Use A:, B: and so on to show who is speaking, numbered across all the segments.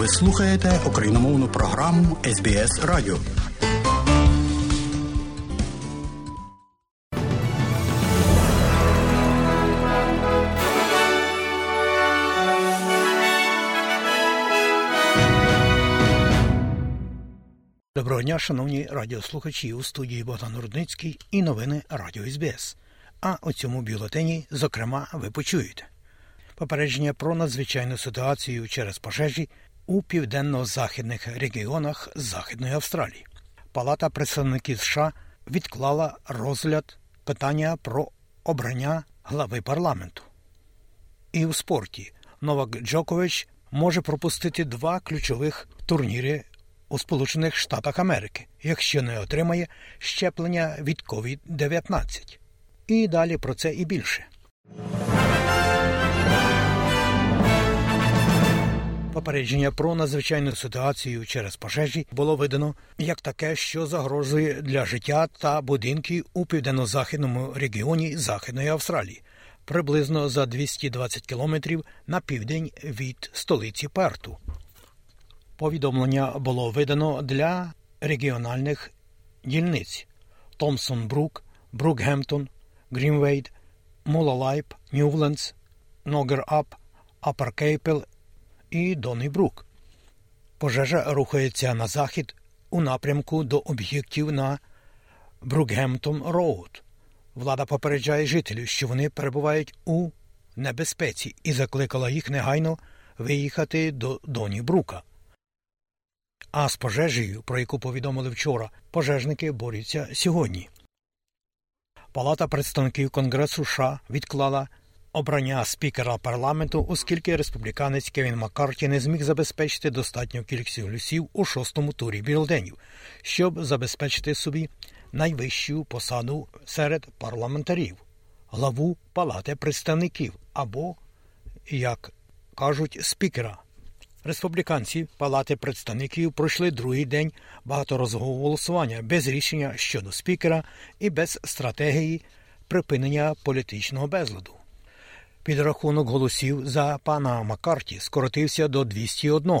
A: Ви слухаєте україномовну програму СБС Радіо.
B: Доброго дня, шановні радіослухачі у студії Богдан Рудницький і новини Радіо СБС. А у цьому бюлетені, зокрема, ви почуєте попередження про надзвичайну ситуацію через пожежі у південно-західних регіонах Західної Австралії. Палата представників США відклала розгляд питання про обрання глави парламенту. І у спорті Новак Джокович може пропустити два ключових турніри у Сполучених Штатах Америки, якщо не отримає щеплення від COVID-19. І далі про це і більше. Попередження про надзвичайну ситуацію через пожежі було видано як таке, що загрожує для життя та будинків у південно-західному регіоні Західної Австралії, приблизно за 220 кілометрів на південь від столиці Перту. Повідомлення було видано для регіональних дільниць Томсон Брук, Брукгемптон, Грінвейд, Мулалайп, Ньювлендс, Ногер Ап, Апер Кейпел і Доннібрук. Пожежа рухається на захід у напрямку до об'єктів на Брукгемптон Роуд. Влада попереджає жителів, що вони перебувають у небезпеці, і закликала їх негайно виїхати до Донібрука. А з пожежею, про яку повідомили вчора, пожежники борються сьогодні. Палата представників Конгресу США відклала обрання спікера парламенту, оскільки республіканець Кевін Маккарті не зміг забезпечити достатню кількість голосів у шостому турі бюлетенів, щоб забезпечити собі найвищу посаду серед парламентарів, главу Палати представників або, як кажуть, спікера. Республіканці Палати представників пройшли другий день багаторазового голосування без рішення щодо спікера і без стратегії припинення політичного безладу. Підрахунок голосів за пана Маккарті скоротився до 201,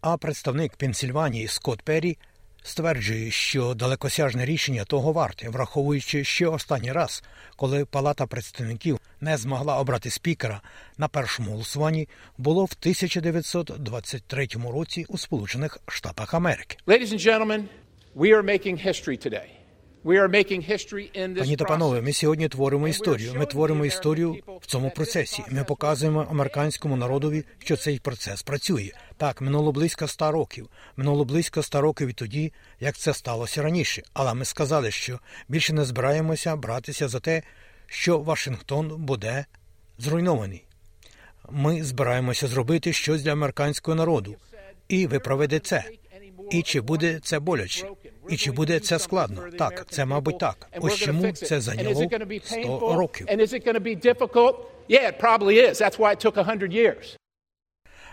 B: а представник Пенсільванії Скотт Перрі стверджує, що далекосяжне рішення того варте, враховуючи, що останній раз, коли Палата представників не змогла обрати спікера на першому голосуванні, було в 1923 році у Сполучених Штатах Америки.
C: Ladies and gentlemen, we are making history today.
B: Пані та панове, ми сьогодні творимо історію. Ми творимо історію в цьому процесі. Ми показуємо американському народові, що цей процес працює. Так, минуло близько ста років. Минуло близько ста років відтоді, як це сталося раніше. Але ми сказали, що більше не збираємося братися за те, що Вашингтон буде зруйнований. Ми збираємося зробити щось для американського народу, і ви проведете це. І чи буде це боляче? І чи буде це складно? Так, це мабуть так. Ось чому це зайняло 100 років.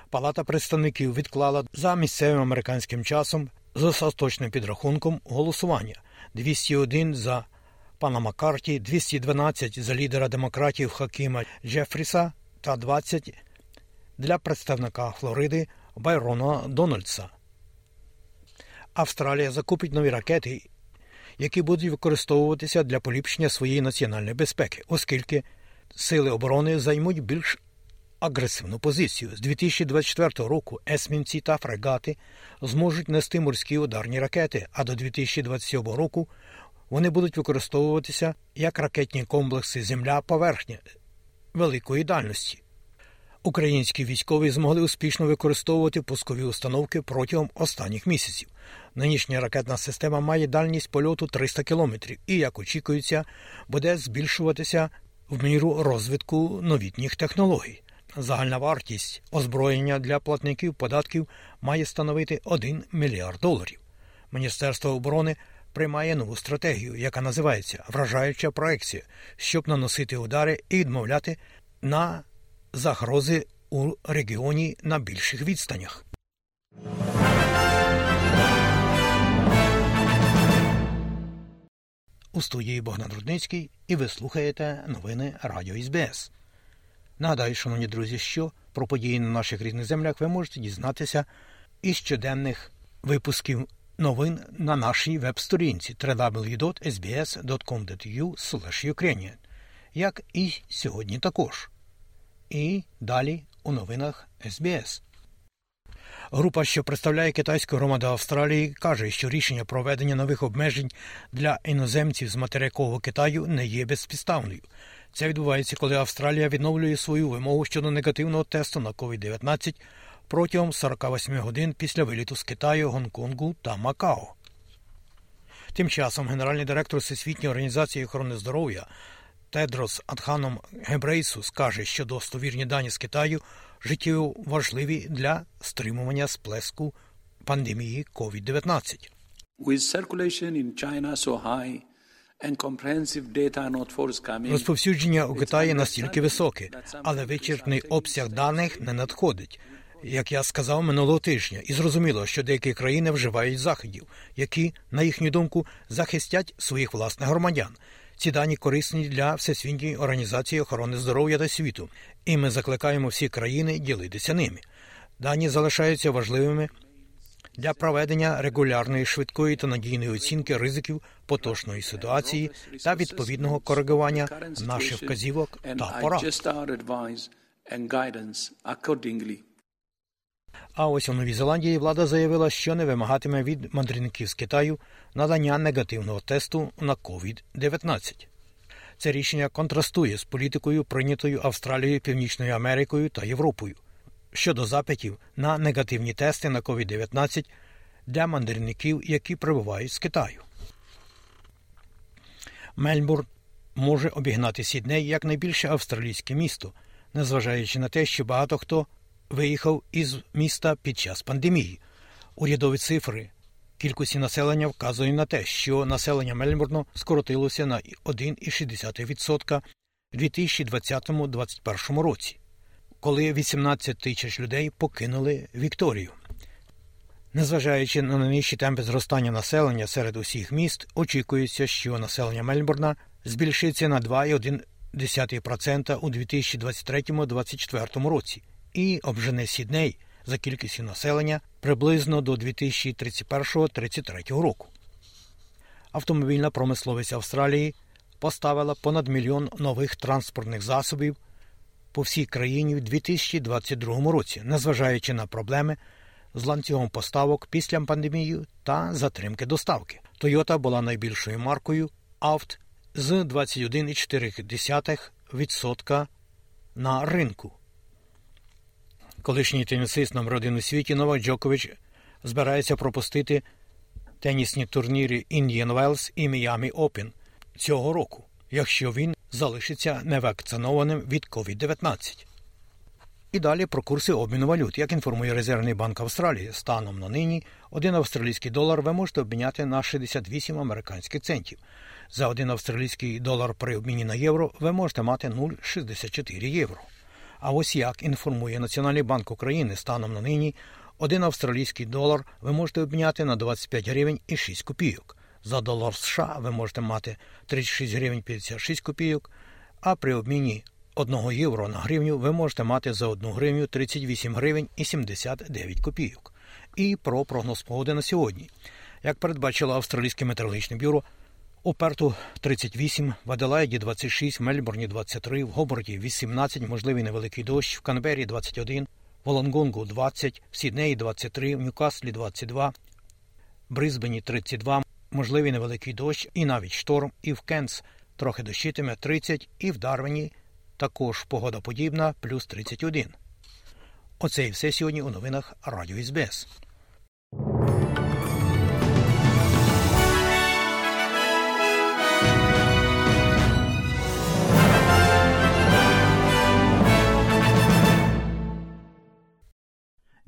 B: Палата представників відклала за місцевим американським часом з остаточним підрахунком голосування 201 за пана Маккарті, 212 за лідера демократів Хакіма Джефріса та 20 для представника Флориди Байрона Дональдса. Австралія закупить нові ракети, які будуть використовуватися для поліпшення своєї національної безпеки, оскільки сили оборони займуть більш агресивну позицію. З 2024 року есмінці та фрегати зможуть нести морські ударні ракети, а до 2027 року вони будуть використовуватися як ракетні комплекси Земля-поверхня великої дальності. Українські військові змогли успішно використовувати пускові установки протягом останніх місяців. Нинішня ракетна система має дальність польоту 300 кілометрів і, як очікується, буде збільшуватися в міру розвитку новітніх технологій. Загальна вартість озброєння для платників податків має становити 1 мільярд доларів. Міністерство оборони приймає нову стратегію, яка називається вражаюча проекція, щоб наносити удари і відмовляти на загрози у регіоні на більших відстанях. У студії Богдан Рудницький і ви слухаєте новини Радіо СБС. Нагадаю, шановні друзі, що про події на наших різних землях ви можете дізнатися із щоденних випусків новин на нашій веб-сторінці www.sbs.com.au як і сьогодні також. І далі у новинах СБС. Група, що представляє китайську громаду Австралії, каже, що рішення про введення нових обмежень для іноземців з материкового Китаю не є безпідставною. Це відбувається, коли Австралія відновлює свою вимогу щодо негативного тесту на COVID-19 протягом 48 годин після виліту з Китаю, Гонконгу та Макао. Тим часом генеральний директор Всесвітньої організації охорони здоров'я Тедрос Адханом Гебрейсус каже, що достовірні дані з Китаю життєво важливі для стримування сплеску пандемії COVID-19.
D: With circulation in China so high
B: Розповсюдження у Китаї настільки високе, але вичерпний обсяг даних не надходить. Як я сказав минулого тижня, і зрозуміло, що деякі країни вживають заходів, які, на їхню думку, захистять своїх власних громадян. Ці дані корисні для Всесвітньої організації охорони здоров'я та світу, і ми закликаємо всі країни ділитися ними. Дані залишаються важливими для проведення регулярної швидкої та надійної оцінки ризиків поточної ситуації та відповідного коригування наших вказівок та порад. А ось у Новій Зеландії влада заявила, що не вимагатиме від мандрівників з Китаю надання негативного тесту на COVID-19. Це рішення контрастує з політикою, прийнятою Австралією, Північною Америкою та Європою щодо запитів на негативні тести на COVID-19 для мандрівників, які прибувають з Китаю. Мельбурн може обігнати Сідней як найбільше австралійське місто, незважаючи на те, що багато хто виїхав із міста під час пандемії. Урядові цифри кількості населення вказують на те, що населення Мельбурну скоротилося на 1,6% в 2020-2021 році, коли 18 тисяч людей покинули Вікторію. Незважаючи на найнижчі темпи зростання населення серед усіх міст, очікується, що населення Мельбурна збільшиться на 2,1% у 2023-2024 році і обжене Сідней за кількістю населення приблизно до 2031-33 року. Автомобільна промисловість Австралії поставила понад мільйон нових транспортних засобів по всій країні в 2022 році, незважаючи на проблеми з ланцюгом поставок після пандемії та затримки доставки. Toyota була найбільшою маркою авт з 21,4% на ринку. Колишній тенісист номер один у світі Новак Джокович збирається пропустити тенісні турніри Indian Wells і Miami Open цього року, якщо він залишиться невакцинованим від COVID-19. І далі про курси обміну валют. Як інформує Резервний банк Австралії, станом на нині один австралійський долар ви можете обміняти на 68 американських центів. За один австралійський долар при обміні на євро ви можете мати 0,64 євро. А ось як інформує Національний банк України станом на нині, один австралійський долар ви можете обміняти на 25 гривень і 6 копійок. За долар США ви можете мати 36 гривень 56 копійок, а при обміні 1 євро на гривню ви можете мати за 1 гривню 38 гривень і 79 копійок. І про прогноз погоди на сьогодні. Як передбачило Австралійське метеорологічне бюро, у Перту 38, в Аделаїді 26, в Мельбурні 23, в Гоборті 18, можливий невеликий дощ, в Канбері 21, в Олонгонгу 20, в Сіднеї 23, в Ньюкаслі 22, в Брисбені 32, можливий невеликий дощ і навіть шторм, і в Кенс трохи дощитиме 30, і в Дарвені також погода подібна, плюс 31. Оце і все сьогодні у новинах Радіо СБС.